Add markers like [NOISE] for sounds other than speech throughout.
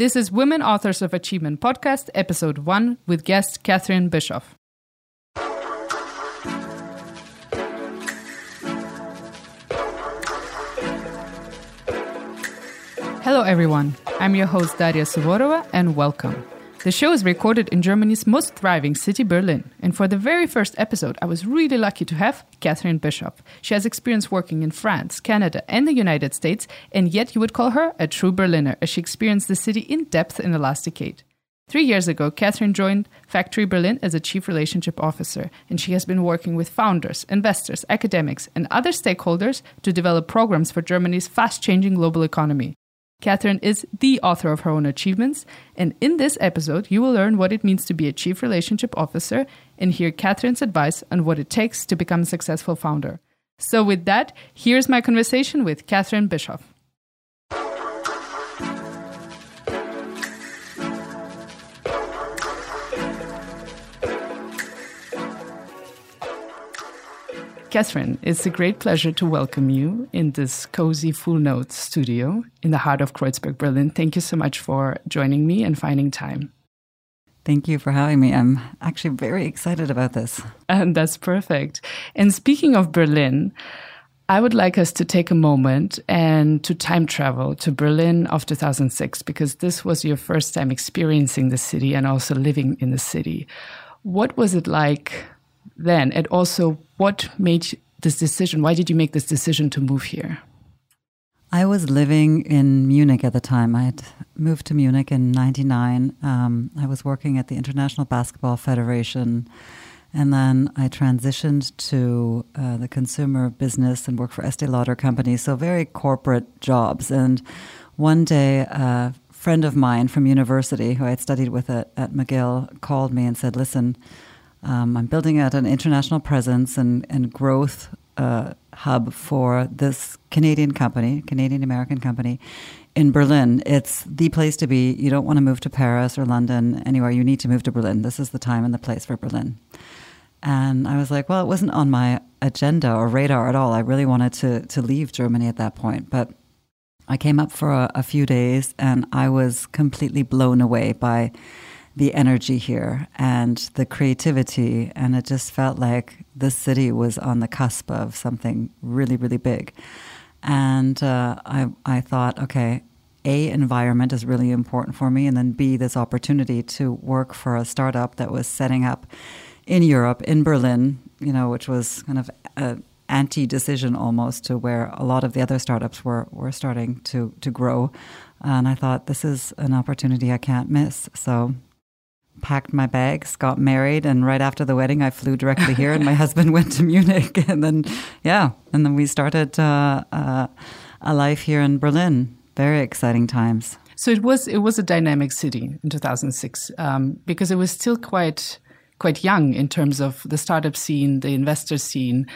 This is Women Authors of Achievement podcast, episode one, with guest Catherine Bischoff. Hello, everyone. I'm your host, Daria Suvorova, and welcome. The show is recorded in Germany's most thriving city, Berlin. And for the very first episode, I was really lucky to have Catherine Bischoff. She has experience working in France, Canada, and the United States, and yet you would call her a true Berliner, as she experienced the city in depth in the last decade. Three years ago, Catherine joined Factory Berlin as a chief relationship officer, and she has been working with founders, investors, academics, and other stakeholders to develop programs for Germany's fast changing global economy. Catherine is the author of her own achievements, and in this episode, you will learn what it means to be a chief relationship officer and hear Catherine's advice on what it takes to become a successful founder. So, with that, here's my conversation with Catherine Bischoff. Catherine, it's a great pleasure to welcome you in this cozy Full Note studio in the heart of Kreuzberg, Berlin. Thank you so much for joining me and finding time. Thank you for having me. I'm actually very excited about this. And that's perfect. And speaking of Berlin, I would like us to take a moment and to time travel to Berlin of 2006 because this was your first time experiencing the city and also living in the city. What was it like then? And also, what made this decision? Why did you make this decision to move here? I was living in Munich at the time. I had moved to Munich in 99. Um, I was working at the International Basketball Federation. And then I transitioned to uh, the consumer business and worked for Estee Lauder company. So very corporate jobs. And one day, a friend of mine from university who I had studied with at, at McGill called me and said, listen, um, I'm building out an international presence and, and growth uh, hub for this Canadian company, Canadian American company in Berlin. It's the place to be. You don't want to move to Paris or London, anywhere. You need to move to Berlin. This is the time and the place for Berlin. And I was like, well, it wasn't on my agenda or radar at all. I really wanted to, to leave Germany at that point. But I came up for a, a few days and I was completely blown away by the energy here and the creativity. And it just felt like this city was on the cusp of something really, really big. And uh, I, I thought, okay, A, environment is really important for me. And then B, this opportunity to work for a startup that was setting up in Europe, in Berlin, you know, which was kind of an anti decision almost to where a lot of the other startups were, were starting to, to grow. And I thought, this is an opportunity I can't miss. So packed my bags, got married, and right after the wedding, I flew directly here, and my [LAUGHS] husband went to Munich, [LAUGHS] and then yeah, and then we started uh, uh, a life here in Berlin. Very exciting times. So it was it was a dynamic city in 2006 um, because it was still quite quite young in terms of the startup scene, the investor scene.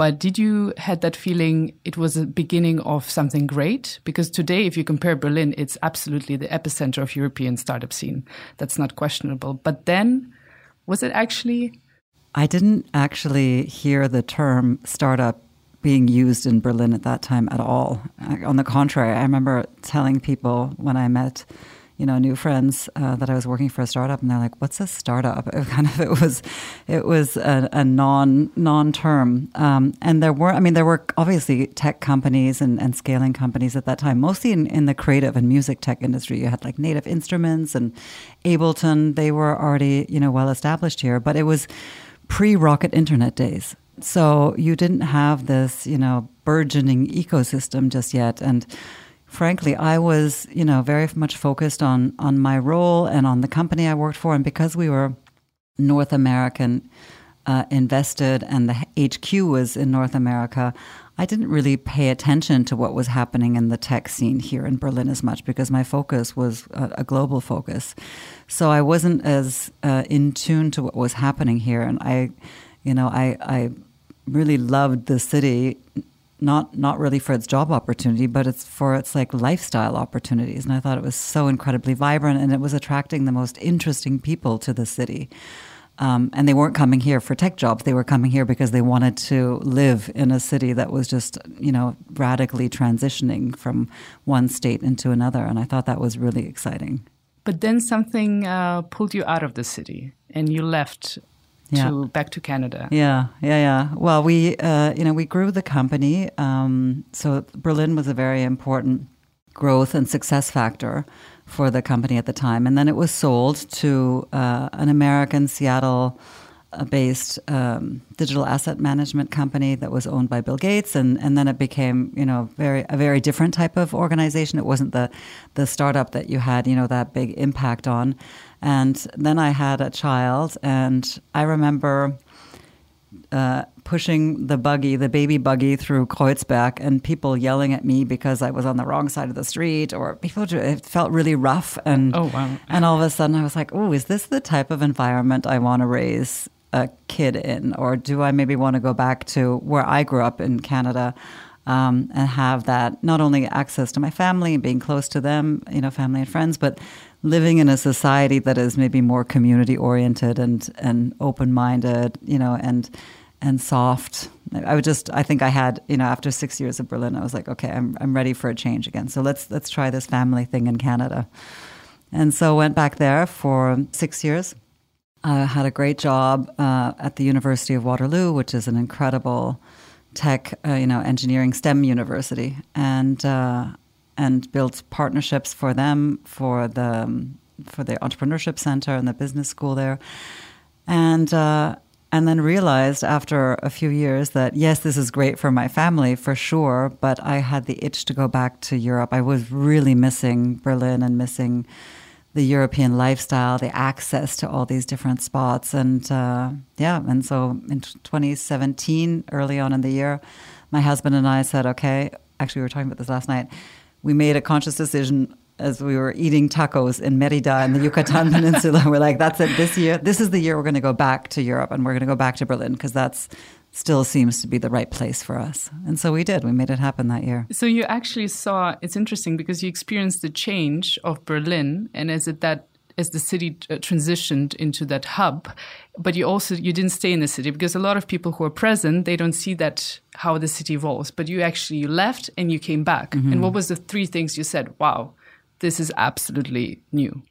But did you had that feeling it was a beginning of something great? Because today, if you compare Berlin, it's absolutely the epicenter of European startup scene. That's not questionable. But then, was it actually? I didn't actually hear the term startup being used in Berlin at that time at all. On the contrary, I remember telling people when I met you know, new friends uh, that I was working for a startup, and they're like, "What's a startup?" [LAUGHS] It kind of it was, it was a, a non non term, um, and there were, I mean, there were obviously tech companies and, and scaling companies at that time, mostly in, in the creative and music tech industry. You had like Native Instruments and Ableton; they were already you know well established here, but it was pre Rocket Internet days. So you didn't have this, you know, burgeoning ecosystem just yet. And frankly, I was, you know, very much focused on on my role and on the company I worked for, and because we were North American uh, invested and the HQ was in North America, I didn't really pay attention to what was happening in the tech scene here in Berlin as much because my focus was a, a global focus. So I wasn't as uh, in tune to what was happening here, and I, you know, I I really loved the city not not really for its job opportunity, but it's for its like lifestyle opportunities. And I thought it was so incredibly vibrant, and it was attracting the most interesting people to the city. Um, and they weren't coming here for tech jobs. They were coming here because they wanted to live in a city that was just, you know, radically transitioning from one state into another. And I thought that was really exciting. But then something uh, pulled you out of the city and you left yeah. to back to Canada. Yeah, yeah, yeah. Well, we, uh, you know, we grew the company. Um, so Berlin was a very important growth and success factor for the company at the time. And then it was sold to uh, an American Seattle based um, digital asset management company that was owned by Bill Gates, and, and then it became you know very a very different type of organization. It wasn't the the startup that you had you know that big impact on. And then I had a child, and I remember uh, pushing the buggy, the baby buggy through Kreuzberg, and people yelling at me because I was on the wrong side of the street, or people. It felt really rough, and oh wow! And all of a sudden, I was like, "Oh, is this the type of environment I want to raise a kid in, or do I maybe want to go back to where I grew up in Canada?" Um, and have that not only access to my family and being close to them, you know, family and friends, but living in a society that is maybe more community oriented and and open minded, you know, and and soft. I would just I think I had, you know, after 6 years of Berlin, I was like, okay, I'm I'm ready for a change again. So let's let's try this family thing in Canada. And so went back there for 6 years. I had a great job uh, at the University of Waterloo, which is an incredible tech, uh, you know, engineering STEM university, and uh, and built partnerships for them for the um, for the entrepreneurship center and the business school there, and uh, and then realized after a few years that yes, this is great for my family for sure, but I had the itch to go back to Europe. I was really missing Berlin and missing the European lifestyle, the access to all these different spots, and uh, yeah, and so in 2017, early on in the year, my husband and I said, okay, actually, we were talking about this last night. We made a conscious decision as we were eating tacos in Merida in the Yucatan [LAUGHS] Peninsula. We're like, that's it. This year, this is the year we're going to go back to Europe and we're going to go back to Berlin because that's still seems to be the right place for us. And so we did. We made it happen that year. So you actually saw it's interesting because you experienced the change of Berlin and is it that as the city uh, transitioned into that hub but you also you didn't stay in the city because a lot of people who are present they don't see that how the city evolves but you actually you left and you came back mm -hmm. and what was the three things you said wow this is absolutely new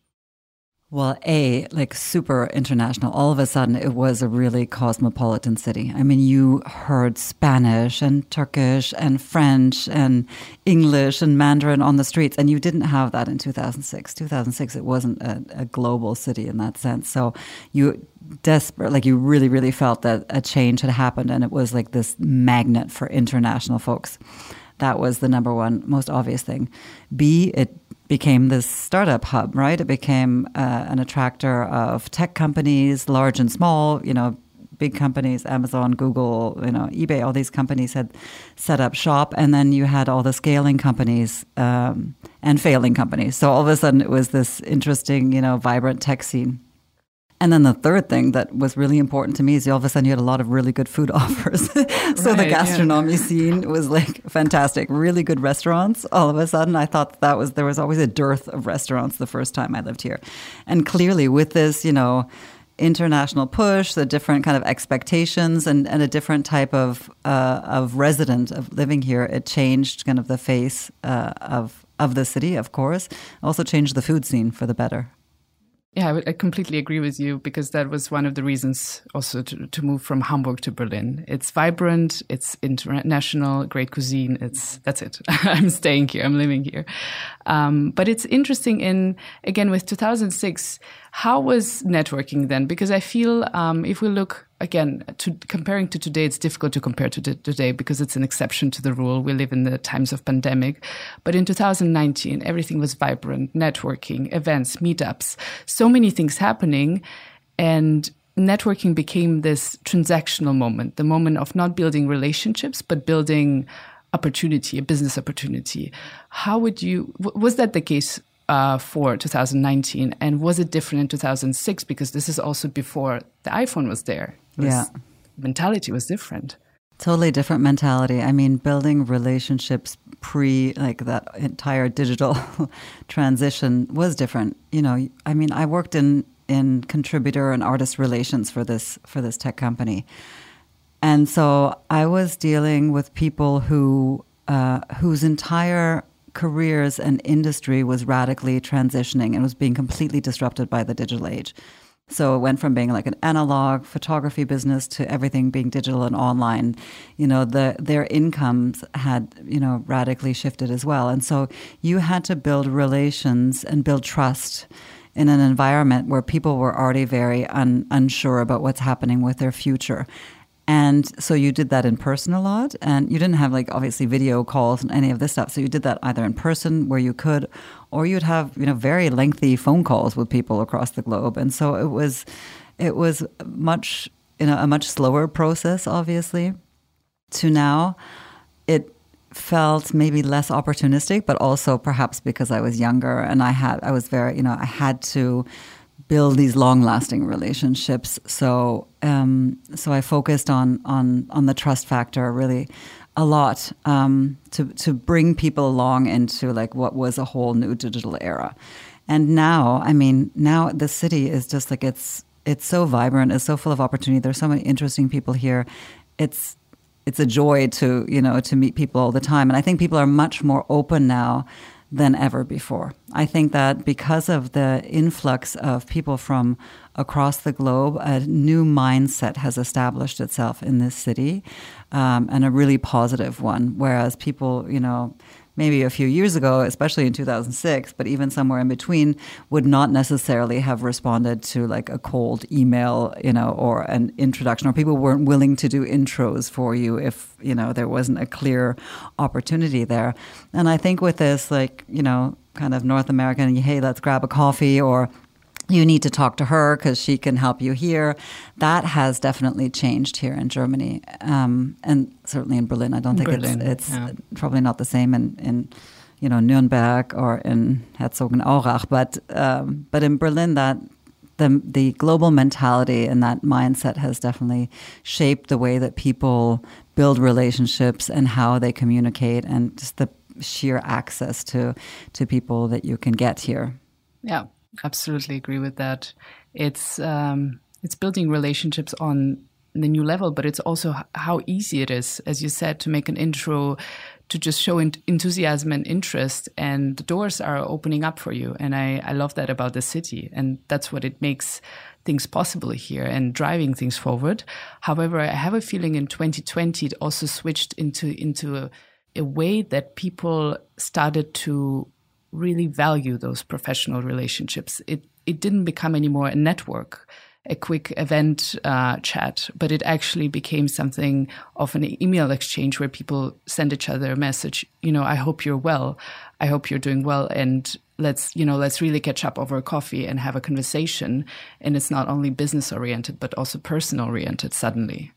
well, A, like super international. All of a sudden, it was a really cosmopolitan city. I mean, you heard Spanish and Turkish and French and English and Mandarin on the streets, and you didn't have that in 2006. 2006, it wasn't a, a global city in that sense. So you desperate, like you really, really felt that a change had happened, and it was like this magnet for international folks. That was the number one most obvious thing. B, it became this startup hub, right? It became uh, an attractor of tech companies, large and small, you know, big companies, Amazon, Google, you know, eBay, all these companies had set up shop. And then you had all the scaling companies um, and failing companies. So all of a sudden it was this interesting, you know, vibrant tech scene. And then the third thing that was really important to me is all of a sudden you had a lot of really good food [LAUGHS] offers. [LAUGHS] so right, the gastronomy yeah. scene was like fantastic, really good restaurants. All of a sudden, I thought that was there was always a dearth of restaurants the first time I lived here, and clearly with this, you know, international push, the different kind of expectations, and, and a different type of uh, of resident of living here, it changed kind of the face uh, of of the city. Of course, also changed the food scene for the better. Yeah, I, completely agree with you because that was one of the reasons also to, to move from Hamburg to Berlin. It's vibrant, it's international, great cuisine. It's that's it. [LAUGHS] I'm staying here. I'm living here. Um, but it's interesting in again with 2006. How was networking then? Because I feel um, if we look again, to, comparing to today, it's difficult to compare to today because it's an exception to the rule. We live in the times of pandemic. But in 2019, everything was vibrant, networking, events, meetups, so many things happening. And networking became this transactional moment, the moment of not building relationships, but building opportunity, a business opportunity. How would you, was that the case uh, for 2019? And was it different in 2006? Because this is also before the iPhone was there. Was, yeah. Mentality was different. Totally different mentality. I mean, building relationships pre like that entire digital [LAUGHS] transition was different. You know, I mean, I worked in in contributor and artist relations for this for this tech company. And so I was dealing with people who uh, whose entire careers and industry was radically transitioning and was being completely disrupted by the digital age. So it went from being like an analog photography business to everything being digital and online. You know, the their incomes had, you know, radically shifted as well. And so you had to build relations and build trust in an environment where people were already very un, unsure about what's happening with their future. And so you did that in person a lot, and you didn't have like obviously video calls and any of this stuff. So you did that either in person where you could, or you'd have you know very lengthy phone calls with people across the globe. And so it was, it was much you know a much slower process, obviously. To now, it felt maybe less opportunistic, but also perhaps because I was younger and I had I was very you know I had to build these long-lasting relationships. So, um, so I focused on on on the trust factor really a lot um, to to bring people along into like what was a whole new digital era. And now, I mean, now the city is just like it's it's so vibrant, it's so full of opportunity. There's so many interesting people here. It's it's a joy to you know to meet people all the time, and I think people are much more open now than ever before. I think that because of the influx of people from across the globe, a new mindset has established itself in this city, um, and a really positive one. Whereas people, you know, maybe a few years ago, especially in 2006, but even somewhere in between, would not necessarily have responded to like a cold email, you know, or an introduction, or people weren't willing to do intros for you if, you know, there wasn't a clear opportunity there. And I think with this, like, you know, kind of North American, hey, let's grab a coffee or you need to talk to her because she can help you here. That has definitely changed here in Germany, um, and certainly in Berlin. I don't think Berlin, it's, it's yeah. probably not the same in, in you know Nuremberg or in Herzogenaurach, but um, but in Berlin that. The, the global mentality and that mindset has definitely shaped the way that people build relationships and how they communicate and just the sheer access to to people that you can get here. Yeah, absolutely agree with that. It's um, it's building relationships on the new level, but it's also how easy it is, as you said, to make an intro, to just show enthusiasm and interest, and the doors are opening up for you. And I, I love that about the city, and that's what it makes things possible here and driving things forward. However, I have a feeling in 2020 it also switched into into a, a way that people started to really value those professional relationships. It it didn't become anymore a network, a quick event uh, chat, but it actually became something of an email exchange where people send each other a message. You know, I hope you're well. I hope you're doing well, and let's you know let's really catch up over coffee and have a conversation. And it's not only business oriented, but also person oriented. Suddenly.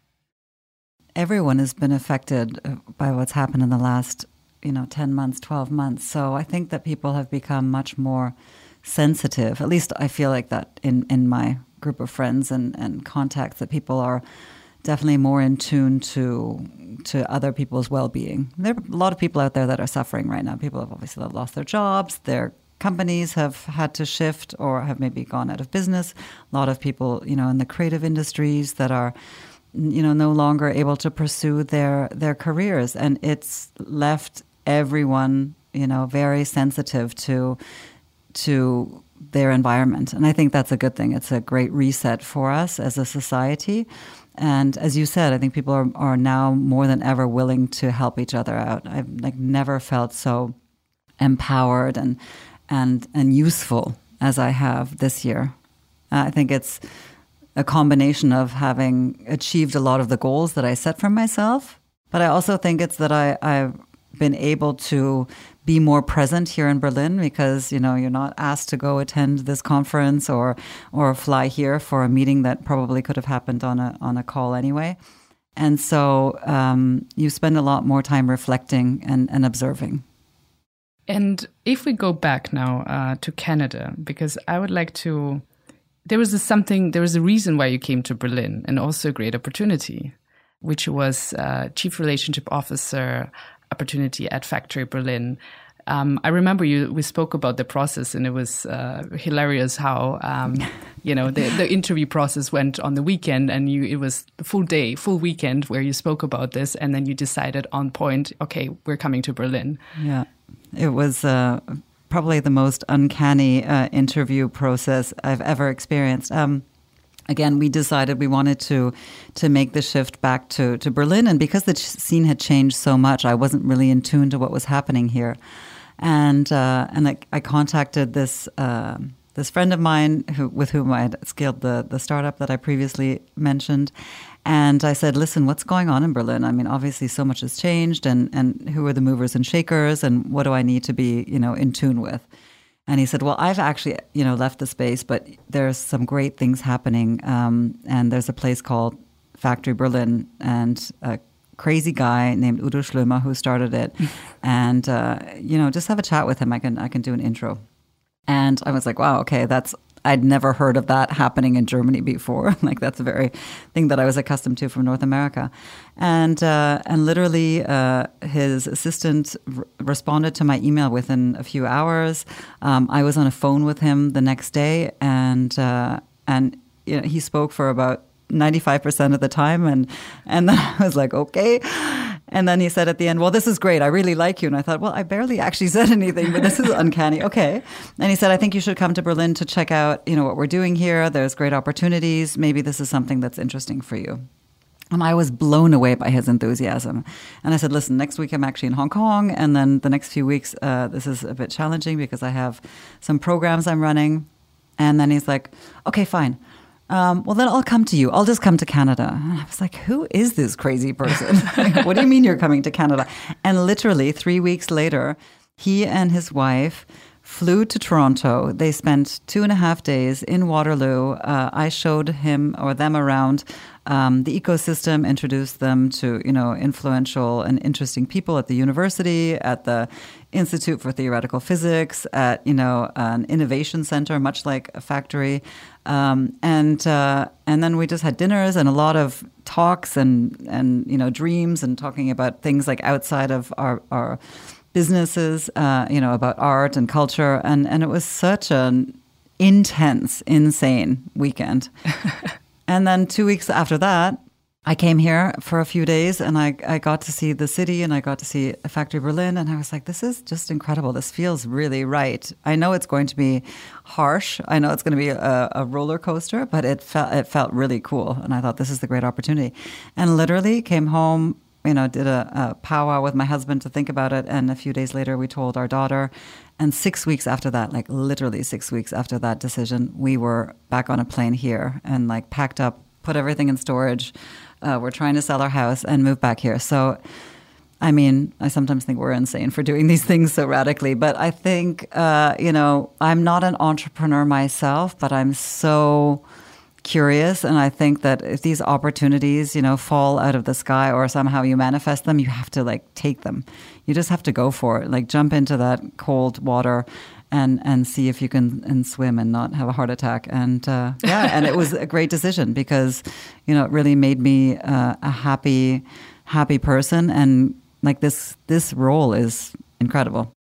Everyone has been affected uh, by what's happened in the last you know 10 months 12 months. So i think that people have become much more sensitive at least i feel like that in in my group of friends and and contacts that people are definitely more in tune to to other people's well-being. There are a lot of people out there that are suffering right now. People have obviously lost their jobs. Their companies have had to shift or have maybe gone out of business. A lot of people you know in the creative industries that are you know no longer able to pursue their their careers. And it's left everyone, you know, very sensitive to to their environment. And I think that's a good thing. It's a great reset for us as a society. And as you said, I think people are, are now more than ever willing to help each other out. I've like never felt so empowered and and and useful as I have this year. I think it's a combination of having achieved a lot of the goals that I set for myself, but I also think it's that I, I've been able to be more present here in Berlin because you know you're not asked to go attend this conference or or fly here for a meeting that probably could have happened on a on a call anyway. And so um, you spend a lot more time reflecting and, and observing. And if we go back now uh, to Canada, because I would like to, there was a something, there was a reason why you came to Berlin, and also a great opportunity, which was uh, chief relationship officer opportunity at Factory Berlin. um, I remember you. We spoke about the process, and it was uh, hilarious how um, [LAUGHS] you know the, the interview process went on the weekend, and you it was the full day, full weekend where you spoke about this, and then you decided on point. Okay, we're coming to Berlin. Yeah, it was. Uh, probably the most uncanny uh, interview process I've ever experienced. Um, again, we decided we wanted to to make the shift back to, to Berlin, and because the scene had changed so much, I wasn't really in tune to what was happening here and uh, and I, I, contacted this uh, this friend of mine who, with whom I had scaled the the startup that I previously mentioned, and I said, "Listen, what's going on in Berlin? I mean, obviously, so much has changed, and and who are the movers and shakers, and what do I need to be, you know, in tune with?" And he said, "Well, I've actually, you know, left the space, but there's some great things happening, um, and there's a place called Factory Berlin, and a crazy guy named Udo Schlömer who started it, [LAUGHS] and uh, you know, just have a chat with him. I can I can do an intro. And I was like, wow, okay, that's I'd never heard of that happening in Germany before. [LAUGHS] like that's a very thing that I was accustomed to from North America, and uh, and literally uh, his assistant r- responded to my email within a few hours. Um, I was on a phone with him the next day, and uh, and you know, he spoke for about 95% of the time. And, and then [LAUGHS] I was like, okay. And then he said at the end, well, this is great. I really like you. And I thought, well, I barely actually said anything, but this is [LAUGHS] uncanny. Okay. And he said, I think you should come to Berlin to check out, you know, what we're doing here. There's great opportunities. Maybe this is something that's interesting for you. And I was blown away by his enthusiasm. And I said, listen, next week I'm actually in Hong Kong. And then the next few weeks, uh, this is a bit challenging because I have some programs I'm running. And then he's like, okay, fine um, well, then I'll come to you. I'll just come to Canada. And I was like, who is this crazy person? [LAUGHS] what do you mean you're coming to Canada? And literally three weeks later, he and his wife flew to Toronto. They spent two and a half days in Waterloo. Uh, I showed him or them around um, the ecosystem, introduced them to you know influential and interesting people at the university, at the Institute for Theoretical Physics, at you know an innovation center, much like a factory, um, and uh, and then we just had dinners and a lot of talks and and you know dreams and talking about things like outside of our our businesses, uh, you know, about art and culture, and and it was such an intense, insane weekend. [LAUGHS] and then two weeks after that, I came here for a few days and I, I got to see the city and I got to see a Factory Berlin and I was like, this is just incredible. This feels really right. I know it's going to be harsh. I know it's going to be a, a roller coaster, but it felt it felt really cool. And I thought this is the great opportunity. And literally came home you know, did a, a, powwow with my husband to think about it. And a few days later, we told our daughter. And six weeks after that, like literally six weeks after that decision, we were back on a plane here and like packed up, put everything in storage. Uh, we're trying to sell our house and move back here. So, I mean, I sometimes think we're insane for doing these [LAUGHS] things so radically, but I think, uh, you know, I'm not an entrepreneur myself, but I'm so curious and i think that if these opportunities you know fall out of the sky or somehow you manifest them you have to like take them you just have to go for it like jump into that cold water and and see if you can and swim and not have a heart attack. And uh, yeah and it was a great decision because you know it really made me uh, a happy happy person. And like this this role is incredible.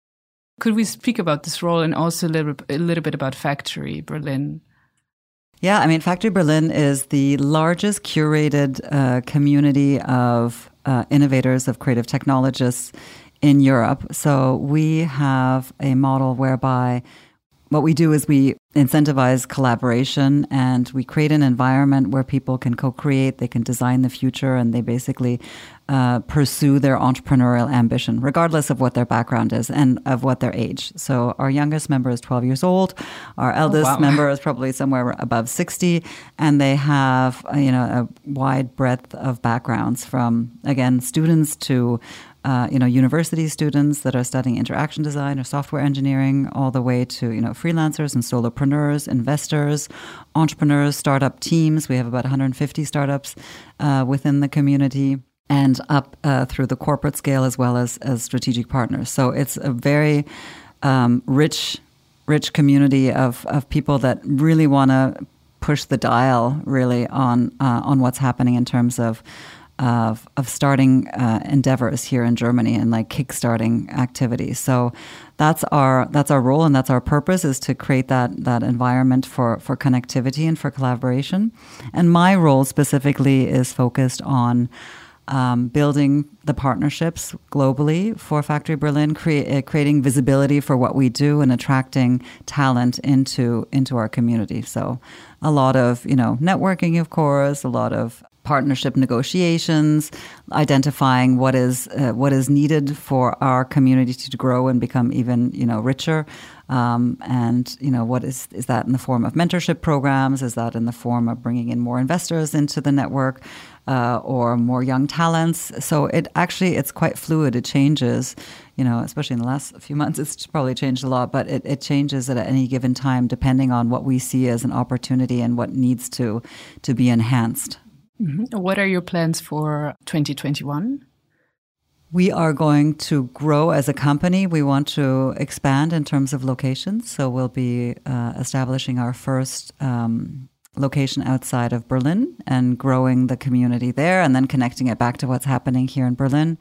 Could we speak about this role and also a little, a little bit about factory berlin? Yeah, I mean, Factory Berlin is the largest curated uh, community of uh, innovators, of creative technologists in Europe. So we have a model whereby what we do is we incentivize collaboration and we create an environment where people can co-create they can design the future and they basically uh, pursue their entrepreneurial ambition regardless of what their background is and of what their age so our youngest member is 12 years old our eldest oh, wow. member is probably somewhere above 60 and they have you know a wide breadth of backgrounds from again students to uh, you know, university students that are studying interaction design or software engineering, all the way to you know freelancers and solopreneurs, investors, entrepreneurs, startup teams. We have about 150 startups uh, within the community, and up uh, through the corporate scale as well as as strategic partners. So it's a very um, rich, rich community of of people that really want to push the dial really on uh, on what's happening in terms of of of starting uh, endeavors here in Germany and like kickstarting activities. So that's our that's our role and that's our purpose is to create that that environment for for connectivity and for collaboration. And my role specifically is focused on um, building the partnerships globally for Factory Berlin, crea- uh, creating visibility for what we do, and attracting talent into into our community. So, a lot of you know networking, of course, a lot of partnership negotiations, identifying what is uh, what is needed for our community to grow and become even you know richer. Um, and you know what is is that in the form of mentorship programs? Is that in the form of bringing in more investors into the network? Uh, or more young talents. So it actually it's quite fluid. It changes, you know, especially in the last few months. It's probably changed a lot, but it, it changes at any given time depending on what we see as an opportunity and what needs to to be enhanced. Mm-hmm. What are your plans for 2021? We are going to grow as a company. We want to expand in terms of locations. So we'll be uh, establishing our first um, location outside of Berlin and growing the community there and then connecting it back to what's happening here in Berlin.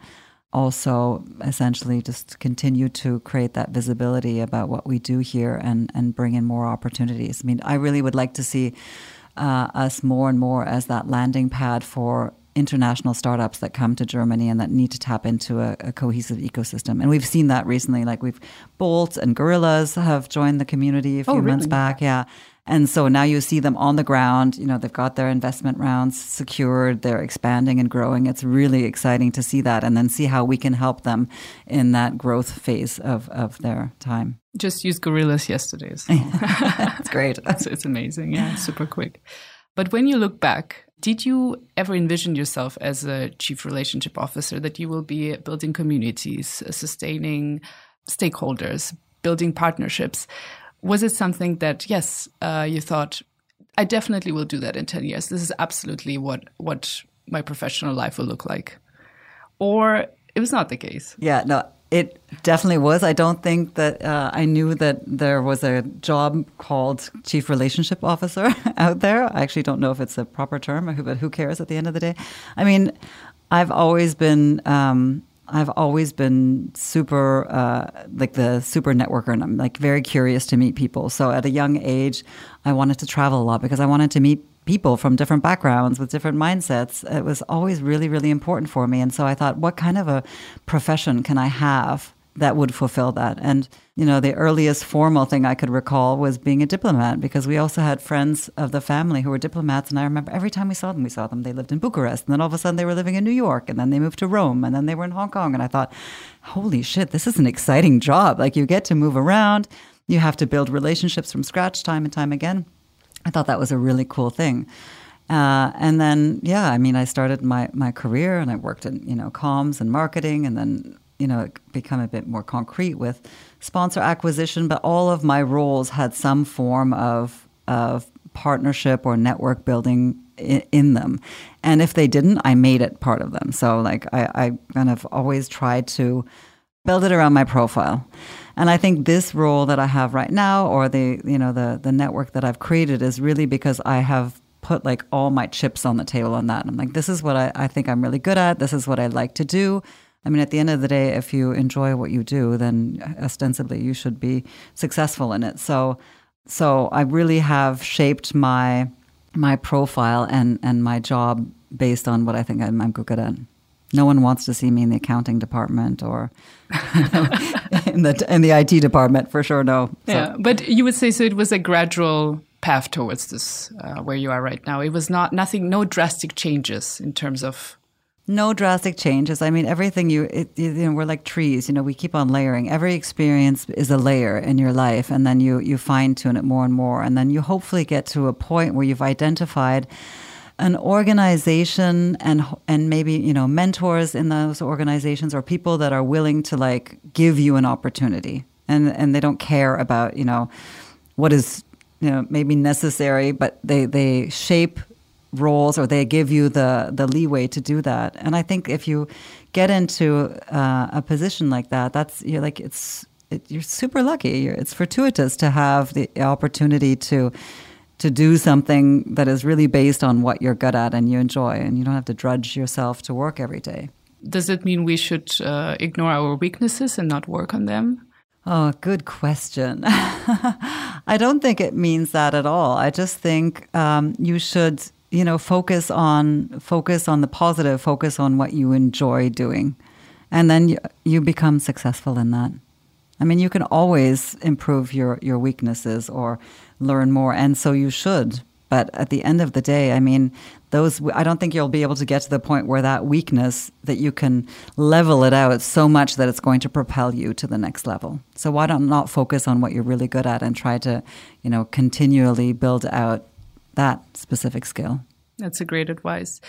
Also, essentially, just continue to create that visibility about what we do here and, and bring in more opportunities. I mean, I really would like to see uh, us more and more as that landing pad for international startups that come to Germany and that need to tap into a, a, cohesive ecosystem. And we've seen that recently. Like we've Bolt and Gorillas have joined the community a few oh, really? months back. Yeah. And so now you see them on the ground. You know, they've got their investment rounds secured, they're expanding and growing. It's really exciting to see that and then see how we can help them in that growth phase of, of their time. Just used Gorillas yesterday. So. [LAUGHS] That's great. [LAUGHS] it's, it's amazing. Yeah, super quick. But when you look back, did you ever envision yourself as a chief relationship officer that you will be building communities, sustaining stakeholders, building partnerships? Was it something that, yes, uh, you thought, I definitely will do that in 10 years? This is absolutely what, what my professional life will look like. Or it was not the case. Yeah, no, it definitely was. I don't think that uh, I knew that there was a job called chief relationship officer [LAUGHS] out there. I actually don't know if it's a proper term, but who cares at the end of the day? I mean, I've always been. Um, I've always been super, uh, like the super networker, and I'm like very curious to meet people. So at a young age, I wanted to travel a lot because I wanted to meet people from different backgrounds with different mindsets. It was always really, really important for me. And so I thought, what kind of a profession can I have that would fulfill that? And, you know, the earliest formal thing I could recall was being a diplomat because we also had friends of the family who were diplomats. And I remember every time we saw them, we saw them, they lived in Bucharest. And then all of a sudden they were living in New York. And then they moved to Rome. And then they were in Hong Kong. And I thought, holy shit, this is an exciting job. Like you get to move around, you have to build relationships from scratch time and time again. I thought that was a really cool thing. Uh, and then, yeah, I mean, I started my, my career and I worked in, you know, comms and marketing and then, you know, become a bit more concrete with sponsor acquisition. But all of my roles had some form of, of partnership or network building in, in them. And if they didn't, I made it part of them. So, like, I, I kind of always tried to build it around my profile. And I think this role that I have right now, or the you know the the network that I've created, is really because I have put like all my chips on the table on that. I'm like, this is what I, I think I'm really good at. This is what I like to do. I mean, at the end of the day, if you enjoy what you do, then ostensibly you should be successful in it. So, so I really have shaped my my profile and and my job based on what I think I'm, I'm good at. No one wants to see me in the accounting department or [LAUGHS] in the in the IT department for sure. No. So. Yeah, but you would say so. It was a gradual path towards this uh, where you are right now. It was not nothing, no drastic changes in terms of. No drastic changes. I mean, everything you, it, you know, we're like trees. You know, we keep on layering. Every experience is a layer in your life, and then you you fine tune it more and more, and then you hopefully get to a point where you've identified an organization and and maybe you know mentors in those organizations or people that are willing to like give you an opportunity. And and they don't care about you know what is you know maybe necessary but they they shape roles or they give you the the leeway to do that. And i think if you get into uh, a position like that that's you're like it's it, you're super lucky. You're, it's fortuitous to have the opportunity to to do something that is really based on what you're good at and you enjoy, and you don't have to drudge yourself to work every day. Does it mean we should uh, ignore our weaknesses and not work on them? Oh, good question. [LAUGHS] I don't think it means that at all. I just think um, you should, you know, focus on focus on the positive, focus on what you enjoy doing, and then you, you become successful in that. I mean, you can always improve your your weaknesses or learn more, and so you should. But at the end of the day, I mean, those I don't think you'll be able to get to the point where that weakness that you can level it out so much that it's going to propel you to the next level. So why don't not focus on what you're really good at and try to, you know, continually build out that specific skill. That's a great advice.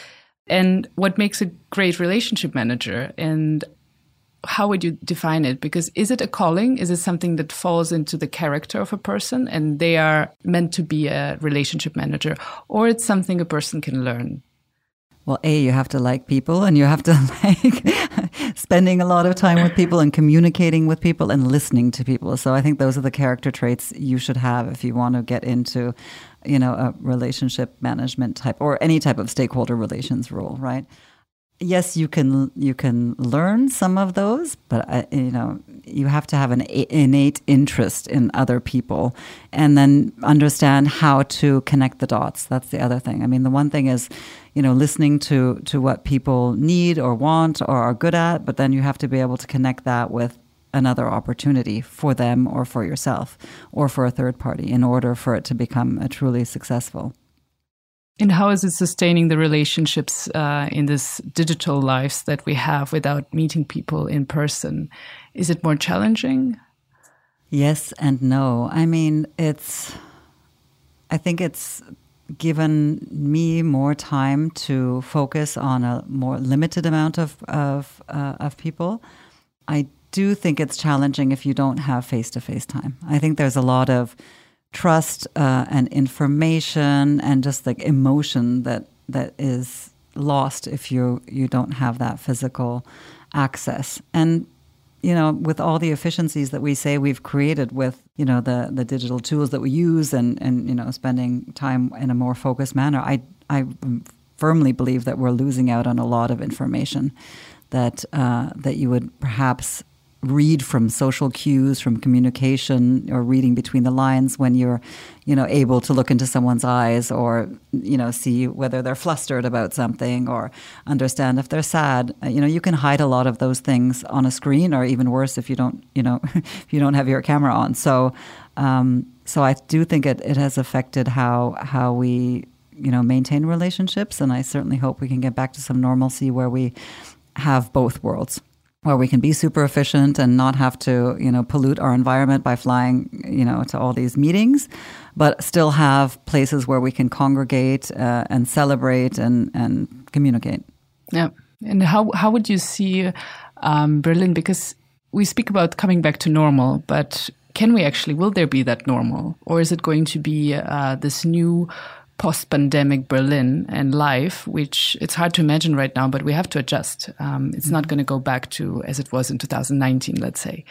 And what makes a great relationship manager and how would you define it? Because is it a calling? Is it something that falls into the character of a person and they are meant to be a relationship manager, or it's something a person can learn? Well, A, you have to like people and you have to [LAUGHS] like spending a lot of time with people and communicating with people and listening to people. So I think those are the character traits you should have if you want to get into, you know, a relationship management type or any type of stakeholder relations role, right? Yes, you can you can learn some of those, but uh, you know you have to have an innate interest in other people, and then understand how to connect the dots. That's the other thing. I mean, the one thing is, you know, listening to to what people need or want or are good at, but then you have to be able to connect that with another opportunity for them or for yourself or for a third party in order for it to become a truly successful. And how is it sustaining the relationships uh, in this digital lives that we have without meeting people in person? Is it more challenging? Yes and no. I mean, it's, I think it's given me more time to focus on a more limited amount of, of, uh, of people. I do think it's challenging if you don't have face to face time. I think there's a lot of, trust uh, and information and just like emotion that that is lost if you you don't have that physical access. And you know with all the efficiencies that we say we've created with you know the the digital tools that we use and and you know spending time in a more focused manner i i firmly believe that we're losing out on a lot of information that uh, that you would perhaps read from social cues, from communication, or reading between the lines when you're, you know, able to look into someone's eyes or, you know, see whether they're flustered about something or understand if they're sad. Uh, you know, you can hide a lot of those things on a screen, or even worse, if you don't, you know, [LAUGHS] if you don't have your camera on. So, um, so I do think it, it has affected how how we, you know, maintain relationships, and I certainly hope we can get back to some normalcy where we have both worlds where we can be super efficient and not have to, you know, pollute our environment by flying, you know, to all these meetings, but still have places where we can congregate uh, and celebrate and, and communicate. Yeah. And how, how would you see um, Berlin? Because we speak about coming back to normal, but can we actually, will there be that normal? Or is it going to be uh, this new post-pandemic Berlin and life, which it's hard to imagine right now, but we have to adjust. Um, it's mm-hmm. not going to go back to as it was in 2019, let's say.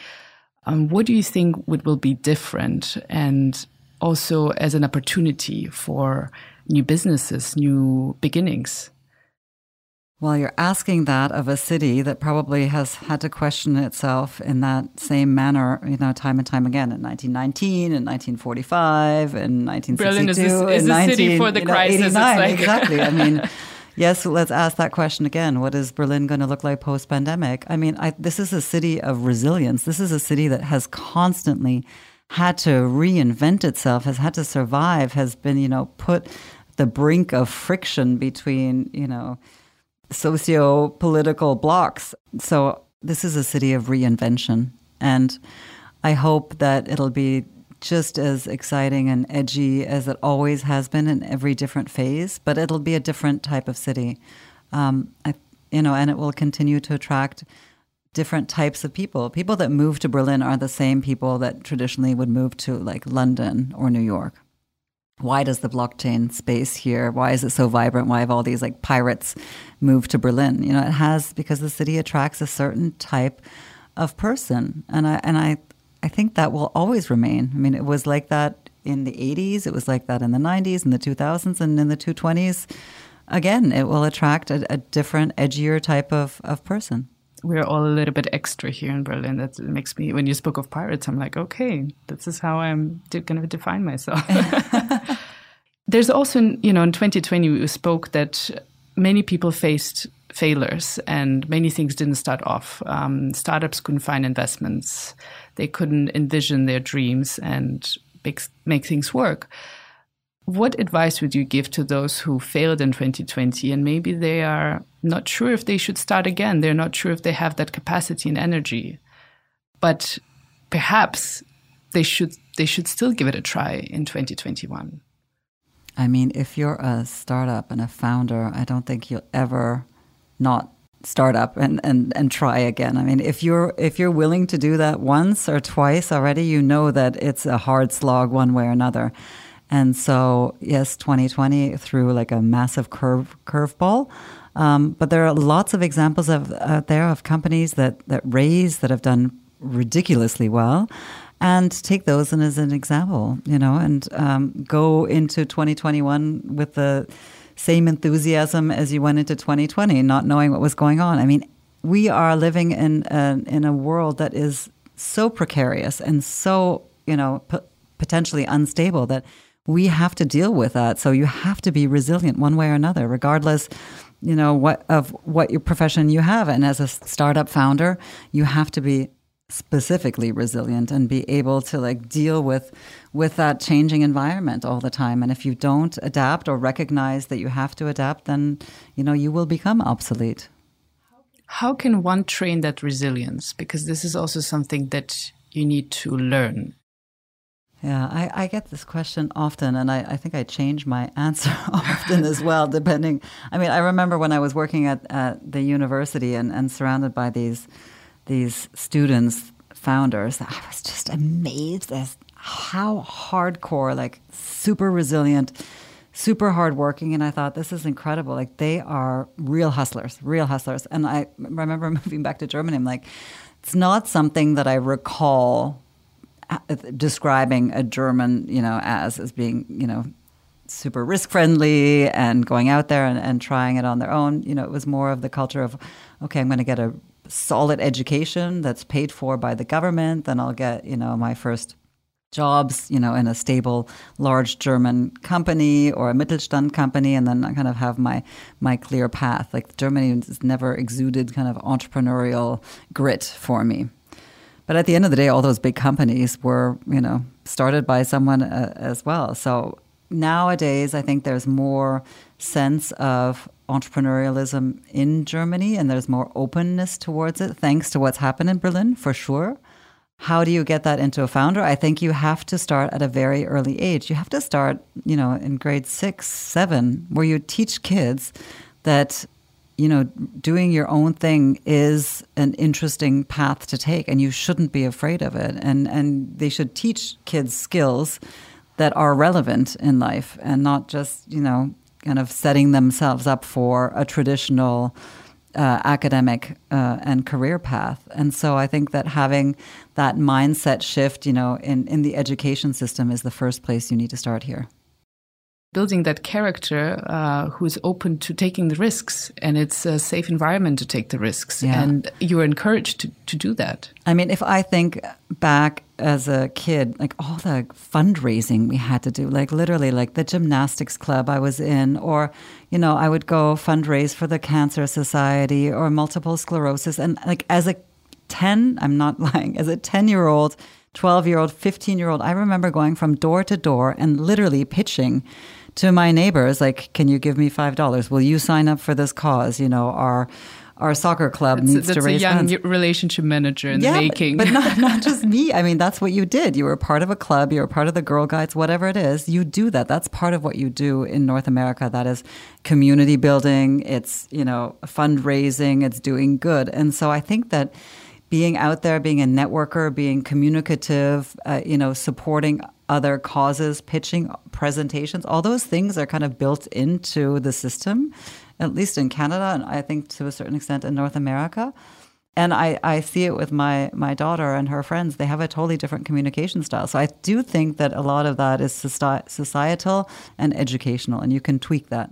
Um, what do you think would will be different, and also as an opportunity for new businesses, new beginnings? Well, you're asking that of a city that probably has had to question itself in that same manner, you know, time and time again in 1919, in 1945, in 1962, Berlin is, is in 19, city for the crisis. Like... [LAUGHS] exactly. I mean, yes, let's ask that question again. What is Berlin going to look like post pandemic? I mean, I, this is a city of resilience. This is a city that has constantly had to reinvent itself, has had to survive, has been, you know, put the brink of friction between, you know, socio political blocks. So this is a city of reinvention. And I hope that it'll be just as exciting and edgy as it always has been in every different phase, but it'll be a different type of city. Um, I, you know, and it will continue to attract different types of people. People that move to Berlin are the same people that traditionally would move to like London or New York why does the blockchain space here why is it so vibrant? Why have all these like pirates moved to berlin? You know it has because the city attracts a certain type of person. And i and i i think that will always remain. I mean it was like that in the 80s, it was like that in the 90s, in the 2000s, and in the 220s. Again, it will attract a, a different, edgier type of, of person we're all a little bit extra here in Berlin. That makes me, when you spoke of pirates, I'm like, okay, this is how I'm going to define myself. [LAUGHS] There's also, you know, in 2020, we spoke that many people faced failures and many things didn't start off. Um, startups couldn't find investments, they couldn't envision their dreams and make, make things work. What advice would you give to those who failed in 2020 and maybe they are not sure if they should start again? They're not sure if they have that capacity and energy, but perhaps they should they should still give it a try in 2021. I mean, if you're a startup and a founder, I don't think you'll ever not start up and, and, and try again. I mean, if you're if you're willing to do that once or twice already, you know that it's a hard slog one way or another. And so, yes, 2020 threw like a massive curve curveball. Um, but there are lots of examples of out there of companies that that raise that have done ridiculously well and take those as an example, you know, and um, go into 2021 with the same enthusiasm as you went into 2020, not knowing what was going on. I mean, we are living in a, in a world that is so precarious and so, you know, p- potentially unstable that we have to deal with that. So you have to be resilient one way or another, regardless, you know, what of what your profession you have. And as a startup founder, you have to be specifically resilient and be able to like deal with with that changing environment all the time and if you don't adapt or recognize that you have to adapt then you know you will become obsolete how can one train that resilience because this is also something that you need to learn yeah, I, I, get this question often, and I, I, think I change my [LAUGHS] answer often as well, depending. I mean, I remember when I was working at, at the university and, and surrounded by these these students, founders, I was just amazed at how hardcore, like super resilient, super hardworking, and I thought this is incredible. Like they are real hustlers, real hustlers. And I remember [LAUGHS] moving back to Germany. I'm like, it's not something that I recall describing a German, you know, as as being, you know, super risk friendly and going out there and, and trying it on their own. You know, it was more of the culture of, okay, I'm going to get a solid education that's paid for by the government, then I'll get, you know, my first jobs, you know, in a stable, large German company or a Mittelstand company, and then I kind of have my my clear path. Like Germany has never exuded kind of entrepreneurial grit for me. But at the end of the day, all those big companies were, you know, started by someone uh, as well. So nowadays, I think there's more sense of entrepreneurialism in Germany and there's more openness towards it, thanks to what's happened in Berlin, for sure. How do you get that into a founder? I think you have to start at a very early age. You have to start, you know, in grade six, seven, where you teach kids that you know, doing your own thing is an interesting path to take, and you shouldn't be afraid of it. And and they should teach kids skills that are relevant in life, and not just you know, kind of setting themselves up for a traditional uh, academic uh, and career path. And so I think that having that mindset shift, you know, in in the education system is the first place you need to start here building that character uh, who's open to taking the risks and it's a safe environment to take the risks. Yeah. and you're encouraged to, to do that. I mean if i think back as a kid like all the fundraising we had to do like literally like the gymnastics club i was in or you know i would go fundraise for the cancer society or multiple sclerosis. And like as a 10 i'm not [LAUGHS] lying as a 10 year old 12 year old 15 year old i remember going from door to door and literally pitching to my neighbors, like, can you give me five dollars? Will you sign up for this cause? You know, our our soccer club that's, needs that's to raise a young funds. relationship manager in yeah, the making. but not not [LAUGHS] just me. I mean, that's what you did. You were part of a club. You were part of the Girl Guides, whatever it is. You do that. That's part of what you do in North America. That is community building. It's you know fundraising. It's doing good. And so I think that being out there, being a networker, being communicative, uh, you know, supporting other causes, pitching presentations, all those things are kind of built into the system, at least in Canada, and I think to a certain extent in North America. And I, I see it with my, my daughter and her friends. They have a totally different communication style. So I do think that a lot of that is societal and educational, and you can tweak that.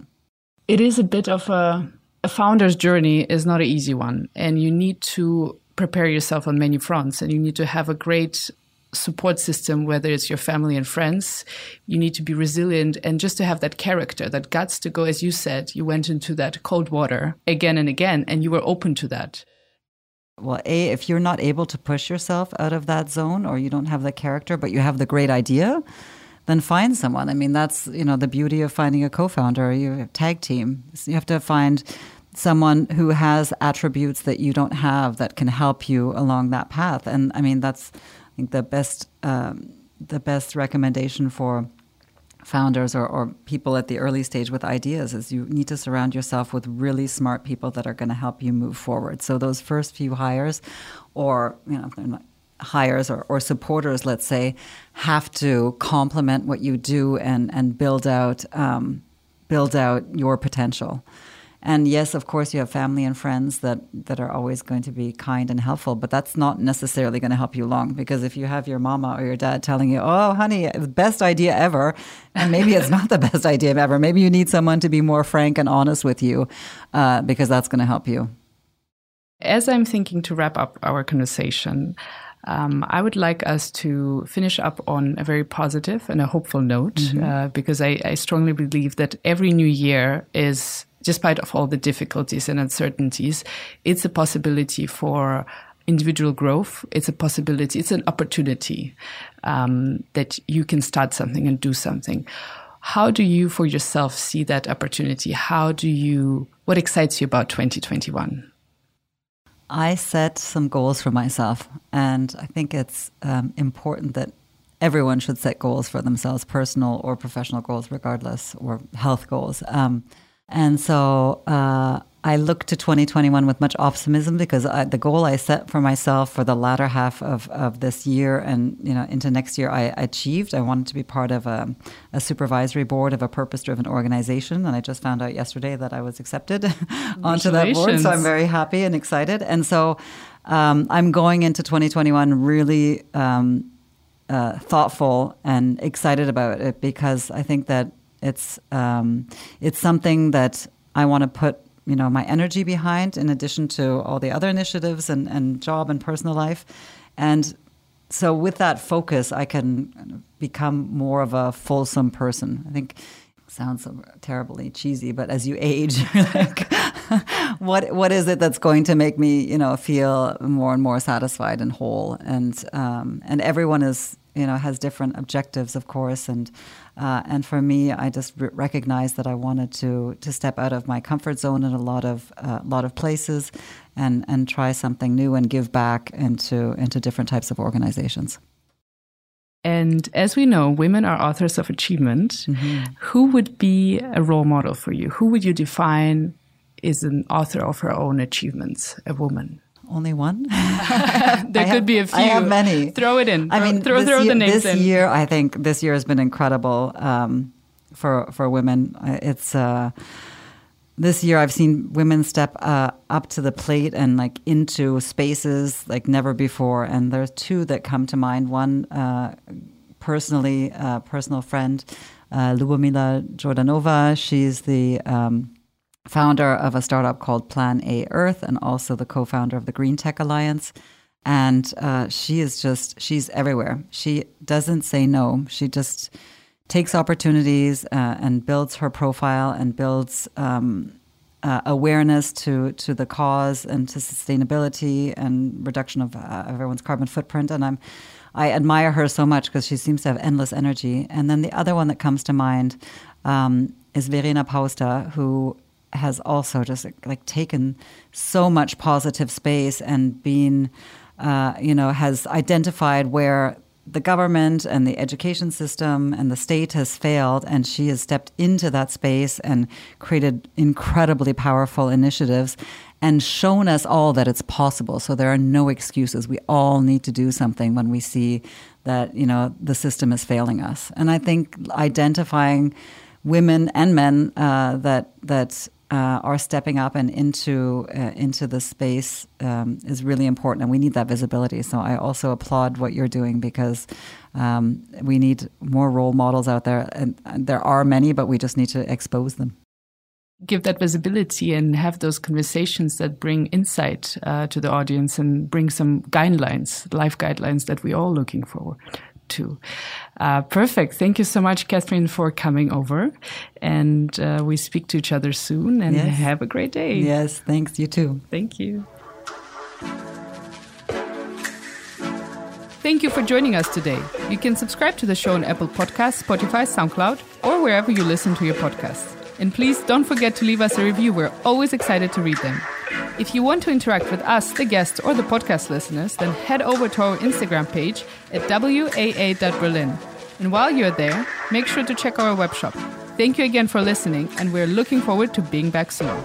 It is a bit of a, a founder's journey is not an easy one, and you need to prepare yourself on many fronts, and you need to have a great support system, whether it's your family and friends. You need to be resilient and just to have that character, that guts to go, as you said, you went into that cold water again and again, and you were open to that. Well, A, if you're not able to push yourself out of that zone or you don't have the character, but you have the great idea, then find someone. I mean, that's you know the beauty of finding a co-founder. You tag team. So you have to find someone who has attributes that you don't have that can help you along that path. And I mean, that's think the best um, the best recommendation for founders or, or people at the early stage with ideas is you need to surround yourself with really smart people that are going to help you move forward. So those first few hires, or you know, hires or, or supporters, let's say, have to complement what you do and and build out um, build out your potential. And yes, of course, you have family and friends that, that are always going to be kind and helpful, but that's not necessarily going to help you long because if you have your mama or your dad telling you, oh, honey, the best idea ever, and maybe it's not the [LAUGHS] best idea ever, maybe you need someone to be more frank and honest with you uh, because that's going to help you. As I'm thinking to wrap up our conversation, um, I would like us to finish up on a very positive and a hopeful note mm-hmm. uh, because I, I, strongly believe that every new year is, despite of all the difficulties and uncertainties, it's a possibility for individual growth. It's a possibility. It's an opportunity um, that you can start something and do something. How do you, for yourself, see that opportunity? How do you? What excites you about 2021? I set some goals for myself, and I think it's um, important that everyone should set goals for themselves, personal or professional goals, regardless, or health goals. Um, and so uh, I look to 2021 with much optimism because I, the goal I set for myself for the latter half of, of this year and you know into next year I achieved. I wanted to be part of a, a supervisory board of a purpose-driven organization, and I just found out yesterday that I was accepted [LAUGHS] onto that board. So I'm very happy and excited. And so um, I'm going into 2021 really um, uh, thoughtful and excited about it because I think that it's um, it's something that I want to put you know my energy behind in addition to all the other initiatives and, and job and personal life. And so with that focus i can become more of a fulsome person. I think sounds so terribly cheesy but as you age [LAUGHS] like what what is it that's going to make me you know feel more and more satisfied and whole? And um, and everyone is you know has different objectives of course and uh, and for me, I just r- recognized that I wanted to to step out of my comfort zone in a lot of uh, lot of places, and and try something new and give back into into different types of organizations. And as we know, women are authors of achievement. Mm-hmm. Who would be a role model for you? Who would you define is an author of her own achievements, a woman? Only one. [LAUGHS] [LAUGHS] there could be a few. I have many. Throw it in. I mean, throw, throw year, the names this in. year, I think this year has been incredible um, for for women. It's uh, this year I've seen women step uh, up to the plate and like into spaces like never before. And there's two that come to mind. One, uh, personally, uh, personal friend, uh, Lubomila Jordanova. She's the um, founder of a startup called Plan A Earth and also the co founder of the Green Tech Alliance. And uh, she is just, she's everywhere. She doesn't say no. She just takes opportunities uh, and builds her profile and builds um, uh, awareness to, to the cause and to sustainability and reduction of uh, everyone's carbon footprint. And I'm, I admire her so much because she seems to have endless energy. And then the other one that comes to mind um, is Verena Pausder, who has also just like taken so much positive space and been, uh, you know, has identified where the government and the education system and the state has failed, and she has stepped into that space and created incredibly powerful initiatives and shown us all that it's possible. So there are no excuses. We all need to do something when we see that, you know, the system is failing us. And I think identifying women and men uh, that that uh, are stepping up and into uh, into the space um, is really important, and we need that visibility. So I also applaud what you're doing because um, we need more role models out there, and, and there are many, but we just need to expose them give that visibility and have those conversations that bring insight uh, to the audience and bring some guidelines, life guidelines that we're all looking forward to. Uh, perfect. Thank you so much, Catherine, for coming over. And uh, we speak to each other soon and yes. have a great day. Yes, thanks. You too. Thank you. Thank you for joining us today. You can subscribe to the show on Apple Podcasts, Spotify, SoundCloud, or wherever you listen to your podcasts. And please don't forget to leave us a review. We're always excited to read them. If you want to interact with us, the guests, or the podcast listeners, then head over to our Instagram page at waa.berlin. And while you're there, make sure to check our webshop. Thank you again for listening, and we're looking forward to being back soon.